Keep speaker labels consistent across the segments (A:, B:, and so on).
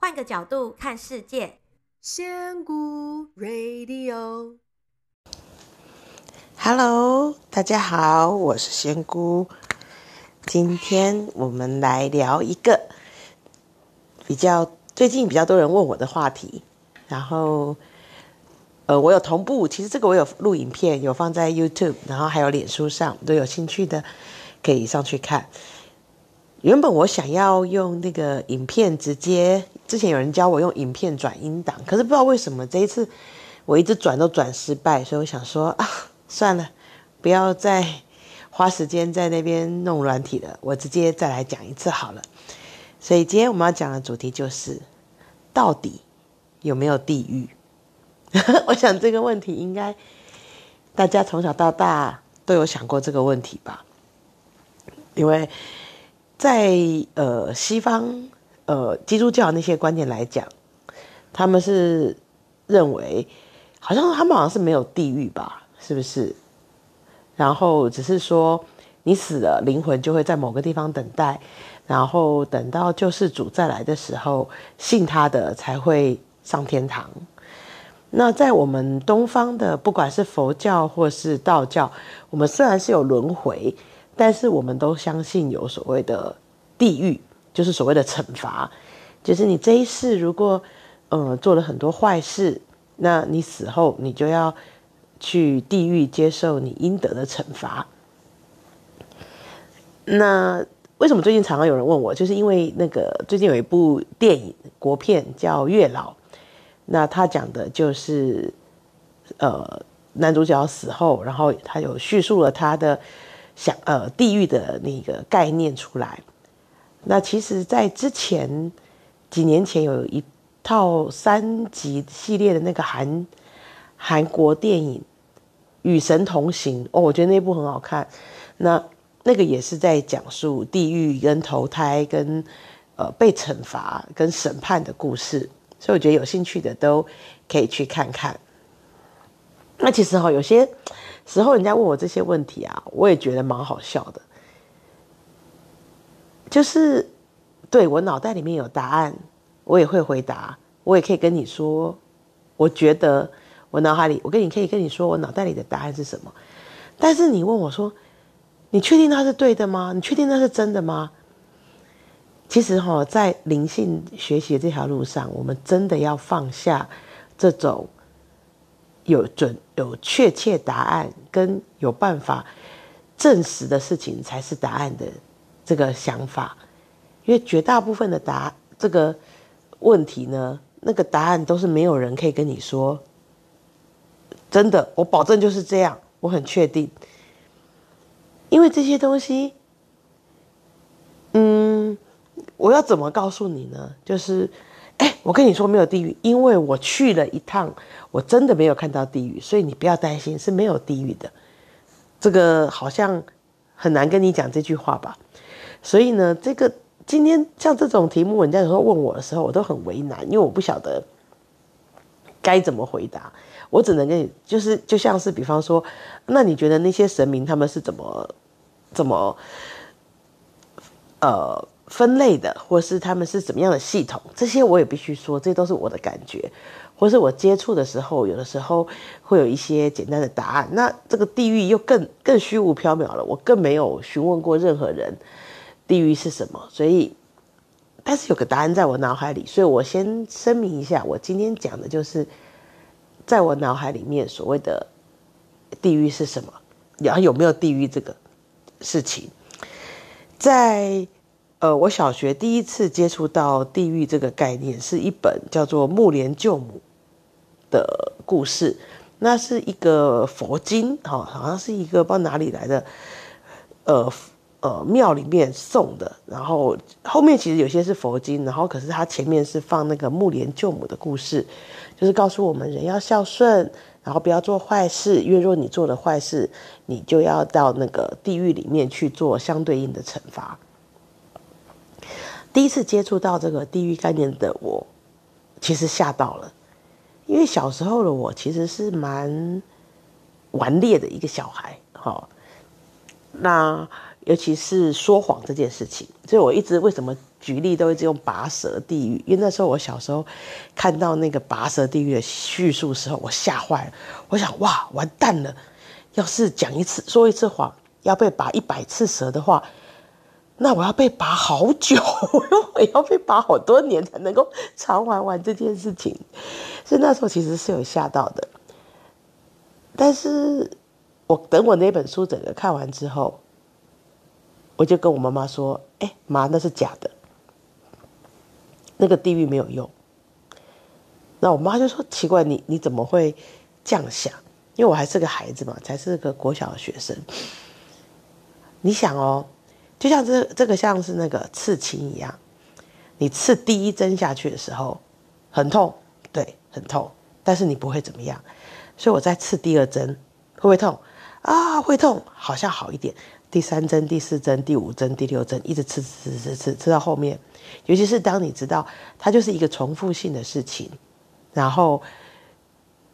A: 换个角度看世界，
B: 仙姑
C: Radio，Hello，大家好，我是仙姑。今天我们来聊一个比较最近比较多人问我的话题，然后呃，我有同步，其实这个我有录影片，有放在 YouTube，然后还有脸书上，都有兴趣的可以上去看。原本我想要用那个影片直接，之前有人教我用影片转音档，可是不知道为什么这一次我一直转都转失败，所以我想说啊，算了，不要再花时间在那边弄软体了，我直接再来讲一次好了。所以今天我们要讲的主题就是，到底有没有地狱？我想这个问题应该大家从小到大都有想过这个问题吧，因为。在呃西方呃基督教那些观念来讲，他们是认为好像他们好像是没有地狱吧，是不是？然后只是说你死了，灵魂就会在某个地方等待，然后等到救世主再来的时候，信他的才会上天堂。那在我们东方的，不管是佛教或是道教，我们虽然是有轮回。但是我们都相信有所谓的地狱，就是所谓的惩罚，就是你这一世如果呃做了很多坏事，那你死后你就要去地狱接受你应得的惩罚。那为什么最近常常有人问我？就是因为那个最近有一部电影国片叫《月老》，那他讲的就是呃男主角死后，然后他有叙述了他的。想呃，地狱的那个概念出来。那其实，在之前几年前有一套三集系列的那个韩韩国电影《与神同行》哦，我觉得那部很好看。那那个也是在讲述地狱跟投胎跟呃被惩罚跟审判的故事，所以我觉得有兴趣的都可以去看看。那其实哈，有些。时候人家问我这些问题啊，我也觉得蛮好笑的。就是对我脑袋里面有答案，我也会回答，我也可以跟你说，我觉得我脑海里，我跟你可以跟你说，我脑袋里的答案是什么。但是你问我说，你确定那是对的吗？你确定那是真的吗？其实哈，在灵性学习这条路上，我们真的要放下这种。有准有确切答案跟有办法证实的事情才是答案的这个想法，因为绝大部分的答这个问题呢，那个答案都是没有人可以跟你说真的，我保证就是这样，我很确定，因为这些东西，嗯，我要怎么告诉你呢？就是。哎，我跟你说没有地狱，因为我去了一趟，我真的没有看到地狱，所以你不要担心，是没有地狱的。这个好像很难跟你讲这句话吧？所以呢，这个今天像这种题目，人家有时候问我的时候，我都很为难，因为我不晓得该怎么回答。我只能跟你，就是就像是比方说，那你觉得那些神明他们是怎么怎么呃？分类的，或是他们是怎么样的系统，这些我也必须说，这都是我的感觉，或是我接触的时候，有的时候会有一些简单的答案。那这个地狱又更更虚无缥缈了，我更没有询问过任何人地狱是什么，所以，但是有个答案在我脑海里，所以我先声明一下，我今天讲的就是在我脑海里面所谓的地狱是什么，然后有没有地狱这个事情，在。呃，我小学第一次接触到地狱这个概念，是一本叫做《木莲救母》的故事。那是一个佛经，哈，好像是一个不知道哪里来的，呃呃庙里面送的。然后后面其实有些是佛经，然后可是它前面是放那个木莲救母的故事，就是告诉我们人要孝顺，然后不要做坏事，因为如果你做了坏事，你就要到那个地狱里面去做相对应的惩罚。第一次接触到这个地狱概念的我，其实吓到了，因为小时候的我其实是蛮顽劣的一个小孩，哈。那尤其是说谎这件事情。所以我一直为什么举例都一直用拔舌地狱，因为那时候我小时候看到那个拔舌地狱的叙述的时候，我吓坏了。我想哇，完蛋了！要是讲一次说一次谎，要被拔一百次舌的话，那我要被拔好久，我要被拔好多年才能够偿还完这件事情。所以那时候其实是有吓到的。但是我等我那本书整个看完之后，我就跟我妈妈说：“哎，妈，那是假的，那个地狱没有用。”那我妈就说：“奇怪，你你怎么会这样想？因为我还是个孩子嘛，才是个国小的学生。你想哦。”就像这这个像是那个刺青一样，你刺第一针下去的时候很痛，对，很痛，但是你不会怎么样。所以我再刺第二针，会不会痛？啊，会痛，好像好一点。第三针、第四针、第五针、第六针，一直刺刺刺刺刺，刺到后面，尤其是当你知道它就是一个重复性的事情，然后，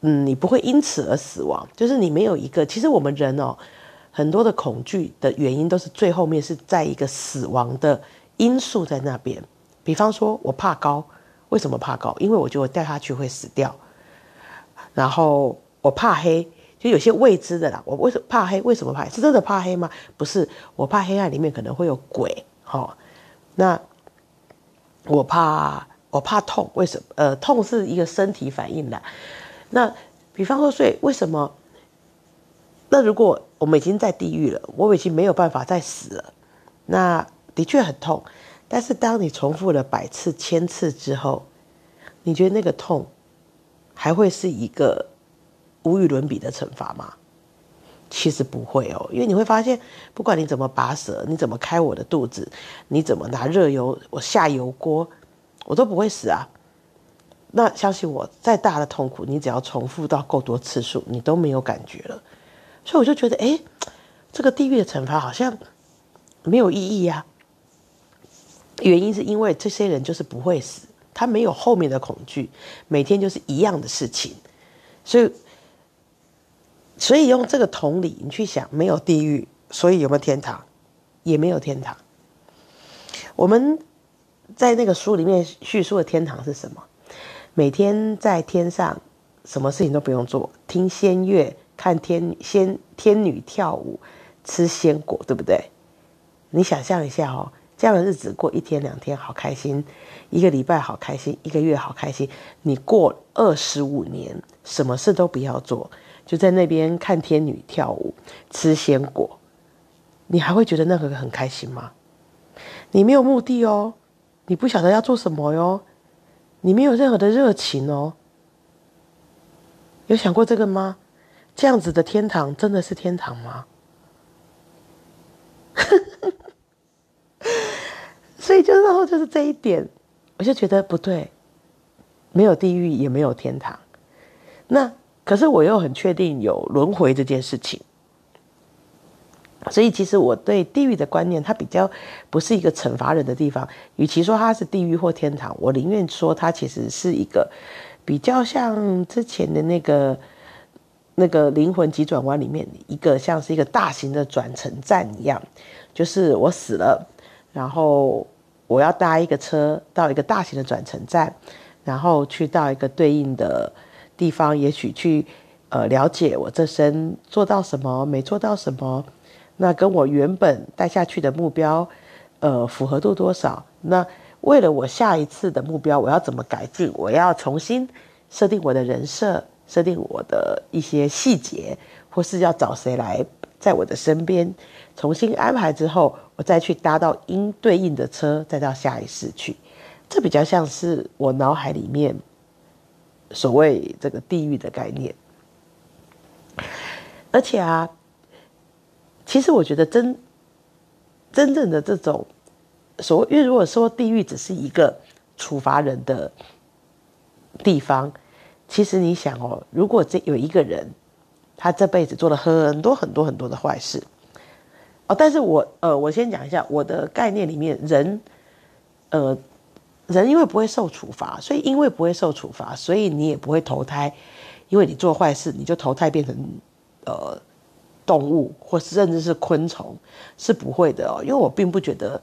C: 嗯，你不会因此而死亡，就是你没有一个。其实我们人哦。很多的恐惧的原因都是最后面是在一个死亡的因素在那边，比方说我怕高，为什么怕高？因为我觉得我掉下去会死掉。然后我怕黑，就有些未知的啦。我为什么怕黑？为什么怕黑？是真的怕黑吗？不是，我怕黑暗里面可能会有鬼。好，那我怕我怕痛，为什么？呃，痛是一个身体反应的。那比方说，所以为什么？那如果我们已经在地狱了，我已经没有办法再死了，那的确很痛。但是当你重复了百次、千次之后，你觉得那个痛还会是一个无与伦比的惩罚吗？其实不会哦，因为你会发现，不管你怎么拔舌，你怎么开我的肚子，你怎么拿热油我下油锅，我都不会死啊。那相信我，再大的痛苦，你只要重复到够多次数，你都没有感觉了。所以我就觉得，哎，这个地狱的惩罚好像没有意义呀。原因是因为这些人就是不会死，他没有后面的恐惧，每天就是一样的事情。所以，所以用这个同理，你去想，没有地狱，所以有没有天堂？也没有天堂。我们在那个书里面叙述的天堂是什么？每天在天上，什么事情都不用做，听仙乐。看天仙天女跳舞，吃鲜果，对不对？你想象一下哦，这样的日子过一天两天好开心，一个礼拜好开心，一个月好开心。你过二十五年，什么事都不要做，就在那边看天女跳舞，吃鲜果，你还会觉得那个很开心吗？你没有目的哦，你不晓得要做什么哟，你没有任何的热情哦，有想过这个吗？这样子的天堂真的是天堂吗？所以就然后就是这一点，我就觉得不对，没有地狱也没有天堂。那可是我又很确定有轮回这件事情，所以其实我对地狱的观念，它比较不是一个惩罚人的地方。与其说它是地狱或天堂，我宁愿说它其实是一个比较像之前的那个。那个灵魂急转弯里面，一个像是一个大型的转乘站一样，就是我死了，然后我要搭一个车到一个大型的转乘站，然后去到一个对应的地方，也许去呃了解我这生做到什么，没做到什么，那跟我原本带下去的目标，呃符合度多少？那为了我下一次的目标，我要怎么改进？我要重新设定我的人设。设定我的一些细节，或是要找谁来在我的身边重新安排之后，我再去搭到应对应的车，再到下一世去。这比较像是我脑海里面所谓这个地狱的概念。而且啊，其实我觉得真真正的这种所谓，因为如果说地狱只是一个处罚人的地方。其实你想哦，如果这有一个人，他这辈子做了很多很多很多的坏事，哦，但是我呃，我先讲一下我的概念里面，人，呃，人因为不会受处罚，所以因为不会受处罚，所以你也不会投胎，因为你做坏事，你就投胎变成呃动物，或是甚至是昆虫，是不会的哦。因为我并不觉得，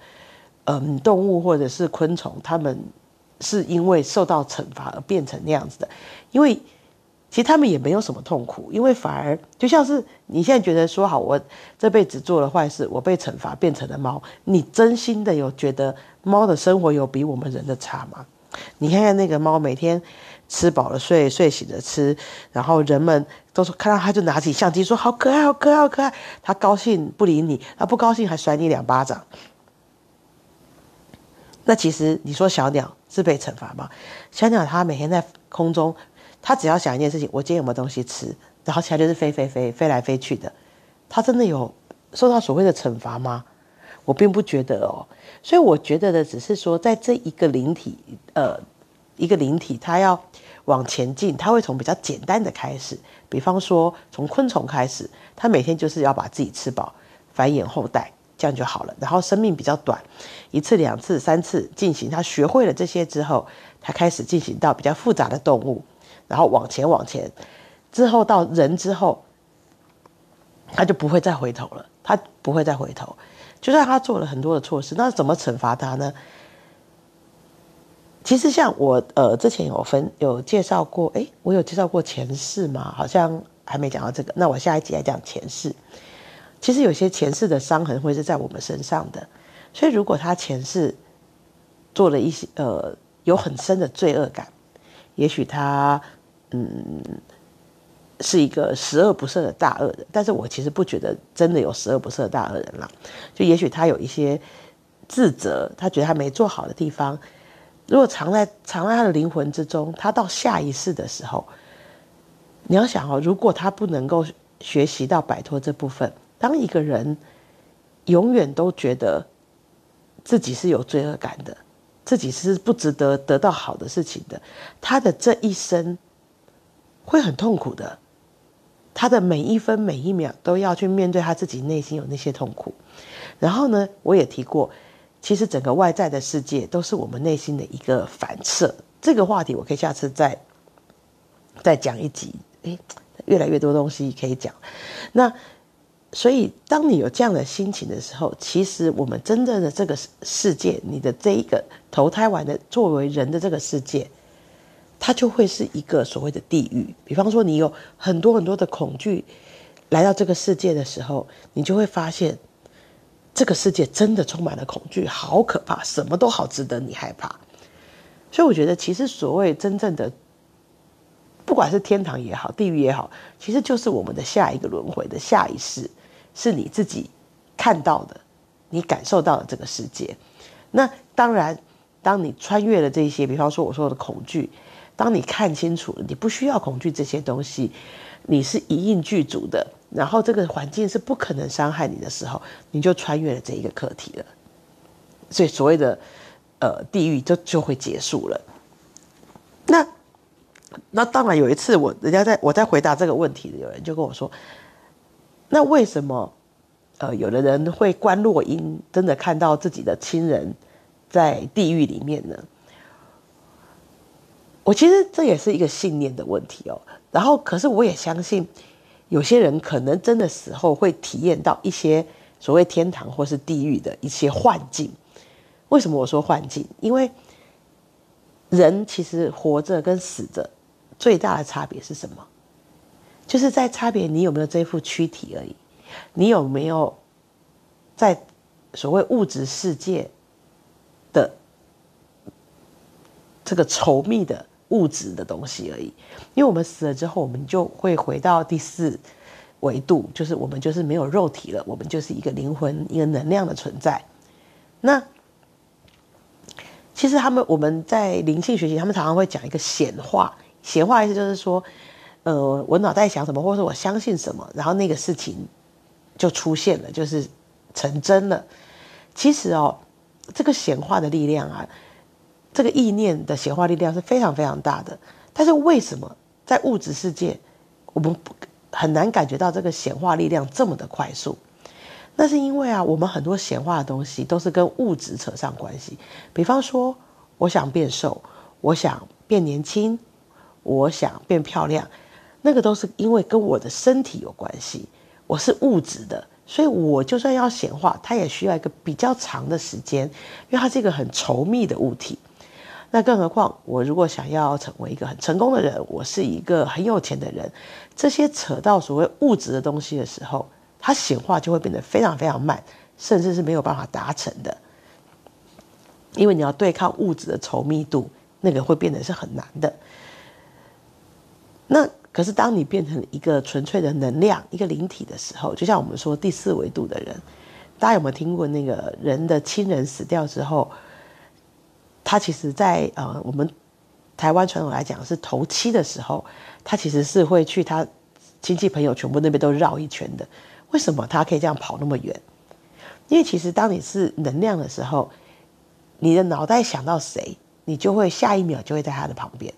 C: 嗯，动物或者是昆虫，它们是因为受到惩罚而变成那样子的。因为其实他们也没有什么痛苦，因为反而就像是你现在觉得说好，我这辈子做了坏事，我被惩罚变成了猫，你真心的有觉得猫的生活有比我们人的差吗？你看看那个猫，每天吃饱了睡，睡醒了吃，然后人们都说看到它就拿起相机说好可爱，好可爱，好可爱。它高兴不理你，它不高兴还甩你两巴掌。那其实你说小鸟是被惩罚吗？小鸟它每天在空中。它只要想一件事情，我今天有没有东西吃，然后其他就是飞飞飞飞来飞去的。它真的有受到所谓的惩罚吗？我并不觉得哦。所以我觉得的只是说，在这一个灵体，呃，一个灵体，它要往前进，它会从比较简单的开始，比方说从昆虫开始，它每天就是要把自己吃饱，繁衍后代，这样就好了。然后生命比较短，一次、两次、三次进行，他学会了这些之后，他开始进行到比较复杂的动物。然后往前往前，之后到人之后，他就不会再回头了。他不会再回头，就算他做了很多的错事，那怎么惩罚他呢？其实像我呃之前有分有介绍过，诶，我有介绍过前世吗？好像还没讲到这个。那我下一集来讲前世。其实有些前世的伤痕会是在我们身上的，所以如果他前世做了一些呃有很深的罪恶感，也许他。嗯，是一个十恶不赦的大恶人，但是我其实不觉得真的有十恶不赦的大恶人了。就也许他有一些自责，他觉得他没做好的地方，如果藏在藏在他的灵魂之中，他到下一世的时候，你要想哦，如果他不能够学习到摆脱这部分，当一个人永远都觉得自己是有罪恶感的，自己是不值得得到好的事情的，他的这一生。会很痛苦的，他的每一分每一秒都要去面对他自己内心有那些痛苦。然后呢，我也提过，其实整个外在的世界都是我们内心的一个反射。这个话题我可以下次再再讲一集。诶，越来越多东西可以讲。那所以，当你有这样的心情的时候，其实我们真正的这个世界，你的这一个投胎完的作为人的这个世界。它就会是一个所谓的地狱。比方说，你有很多很多的恐惧来到这个世界的时候，你就会发现，这个世界真的充满了恐惧，好可怕，什么都好值得你害怕。所以，我觉得其实所谓真正的，不管是天堂也好，地狱也好，其实就是我们的下一个轮回的下一世，是你自己看到的，你感受到的这个世界。那当然，当你穿越了这些，比方说我说的恐惧。当你看清楚了，你不需要恐惧这些东西，你是一应俱足的，然后这个环境是不可能伤害你的时候，你就穿越了这一个课题了。所以所谓的呃地狱就就会结束了。那那当然有一次我人家在我在回答这个问题的，有人就跟我说，那为什么呃有的人会观落阴，真的看到自己的亲人在地狱里面呢？我其实这也是一个信念的问题哦，然后可是我也相信，有些人可能真的死后会体验到一些所谓天堂或是地狱的一些幻境。为什么我说幻境？因为人其实活着跟死着最大的差别是什么？就是在差别你有没有这副躯体而已，你有没有在所谓物质世界的这个稠密的。物质的东西而已，因为我们死了之后，我们就会回到第四维度，就是我们就是没有肉体了，我们就是一个灵魂、一个能量的存在。那其实他们我们在灵性学习，他们常常会讲一个显化，显化意思就是说，呃，我脑袋想什么，或者我相信什么，然后那个事情就出现了，就是成真了。其实哦，这个显化的力量啊。这个意念的显化力量是非常非常大的，但是为什么在物质世界，我们很难感觉到这个显化力量这么的快速？那是因为啊，我们很多显化的东西都是跟物质扯上关系。比方说，我想变瘦，我想变年轻，我想变漂亮，那个都是因为跟我的身体有关系。我是物质的，所以我就算要显化，它也需要一个比较长的时间，因为它是一个很稠密的物体。那更何况，我如果想要成为一个很成功的人，我是一个很有钱的人，这些扯到所谓物质的东西的时候，它显化就会变得非常非常慢，甚至是没有办法达成的。因为你要对抗物质的稠密度，那个会变得是很难的。那可是当你变成一个纯粹的能量，一个灵体的时候，就像我们说第四维度的人，大家有没有听过那个人的亲人死掉之后，他其实在呃我们台湾传统来讲是头七的时候，他其实是会去他亲戚朋友全部那边都绕一圈的。为什么他可以这样跑那么远？因为其实当你是能量的时候。你的脑袋想到谁，你就会下一秒就会在他的旁边，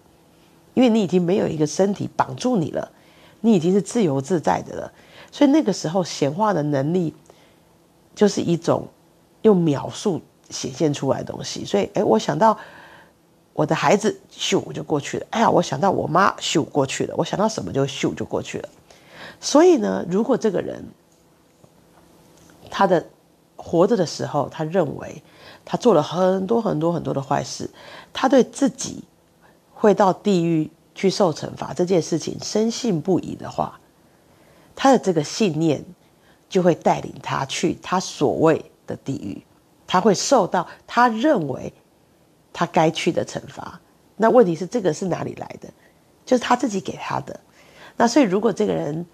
C: 因为你已经没有一个身体绑住你了，你已经是自由自在的了。所以那个时候显化的能力，就是一种用秒数显现出来的东西。所以，哎，我想到我的孩子，咻就过去了。哎呀，我想到我妈，咻过去了。我想到什么就咻就过去了。所以呢，如果这个人他的活着的时候，他认为。他做了很多很多很多的坏事，他对自己会到地狱去受惩罚这件事情深信不疑的话，他的这个信念就会带领他去他所谓的地狱，他会受到他认为他该去的惩罚。那问题是这个是哪里来的？就是他自己给他的。那所以如果这个人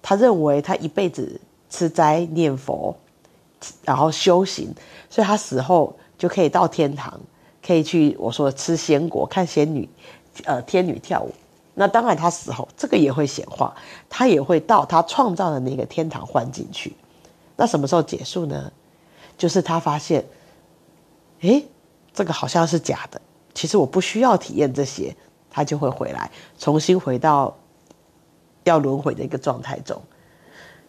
C: 他认为他一辈子吃斋念佛。然后修行，所以他死后就可以到天堂，可以去我说吃仙果，看仙女，呃，天女跳舞。那当然，他死后这个也会显化，他也会到他创造的那个天堂换进去。那什么时候结束呢？就是他发现，诶，这个好像是假的。其实我不需要体验这些，他就会回来，重新回到要轮回的一个状态中。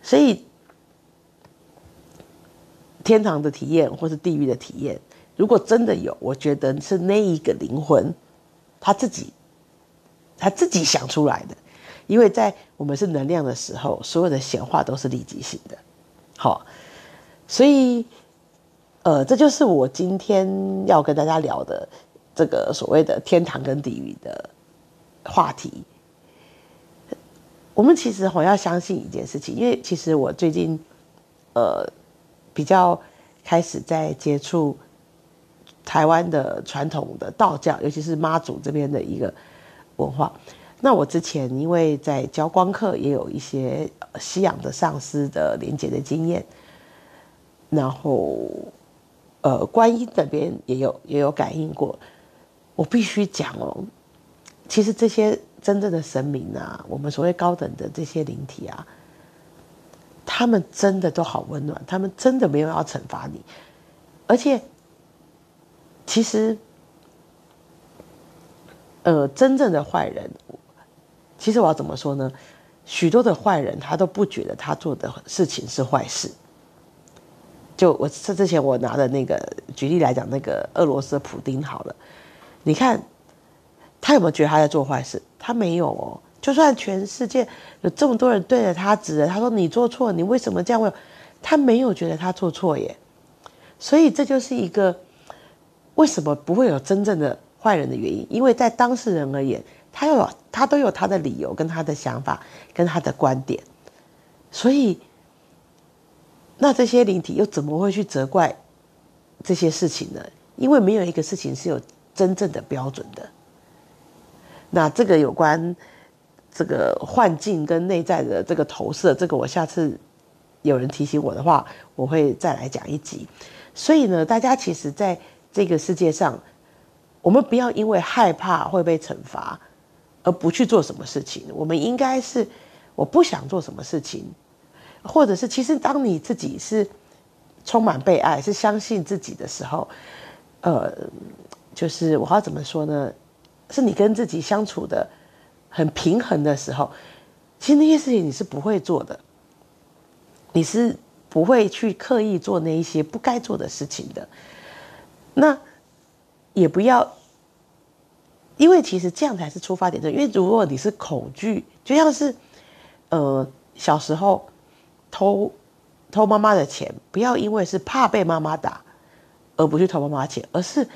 C: 所以。天堂的体验，或是地狱的体验，如果真的有，我觉得是那一个灵魂，他自己，他自己想出来的。因为在我们是能量的时候，所有的显化都是立即性的。好，所以，呃，这就是我今天要跟大家聊的这个所谓的天堂跟地狱的话题。我们其实好要相信一件事情，因为其实我最近，呃。比较开始在接触台湾的传统的道教，尤其是妈祖这边的一个文化。那我之前因为在教光课，也有一些西洋的上师的连接的经验，然后呃，观音这边也有也有感应过。我必须讲哦，其实这些真正的神明啊，我们所谓高等的这些灵体啊。他们真的都好温暖，他们真的没有要惩罚你，而且，其实，呃，真正的坏人，其实我要怎么说呢？许多的坏人他都不觉得他做的事情是坏事。就我这之前我拿的那个举例来讲，那个俄罗斯的普丁好了，你看他有没有觉得他在做坏事？他没有哦。就算全世界有这么多人对着他指着他说，你做错，你为什么这样？他没有觉得他做错耶，所以这就是一个为什么不会有真正的坏人的原因。因为在当事人而言，他有他都有他的理由跟他的想法跟他的观点，所以那这些灵体又怎么会去责怪这些事情呢？因为没有一个事情是有真正的标准的。那这个有关。这个幻境跟内在的这个投射，这个我下次有人提醒我的话，我会再来讲一集。所以呢，大家其实在这个世界上，我们不要因为害怕会被惩罚而不去做什么事情。我们应该是我不想做什么事情，或者是其实当你自己是充满被爱，是相信自己的时候，呃，就是我要怎么说呢？是你跟自己相处的。很平衡的时候，其实那些事情你是不会做的，你是不会去刻意做那一些不该做的事情的。那也不要，因为其实这样才是出发点。因为如果你是恐惧，就像是呃小时候偷偷妈妈的钱，不要因为是怕被妈妈打而不去偷妈妈的钱，而是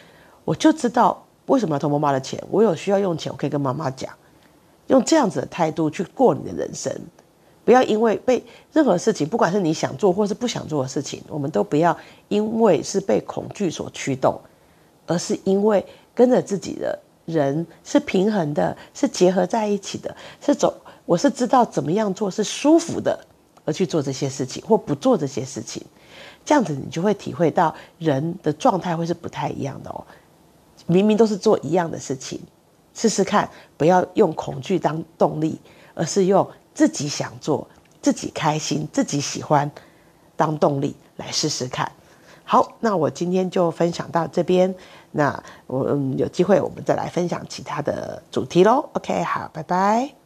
C: 我就知道为什么要偷妈妈的钱，我有需要用钱，我可以跟妈妈讲，用这样子的态度去过你的人生。不要因为被任何事情，不管是你想做或是不想做的事情，我们都不要因为是被恐惧所驱动，而是因为跟着自己的人是平衡的，是结合在一起的，是走。我是知道怎么样做是舒服的，而去做这些事情或不做这些事情，这样子你就会体会到人的状态会是不太一样的哦。明明都是做一样的事情，试试看，不要用恐惧当动力，而是用自己想做、自己开心、自己喜欢当动力来试试看。好，那我今天就分享到这边。那我嗯有机会我们再来分享其他的主题喽。OK，好，拜拜。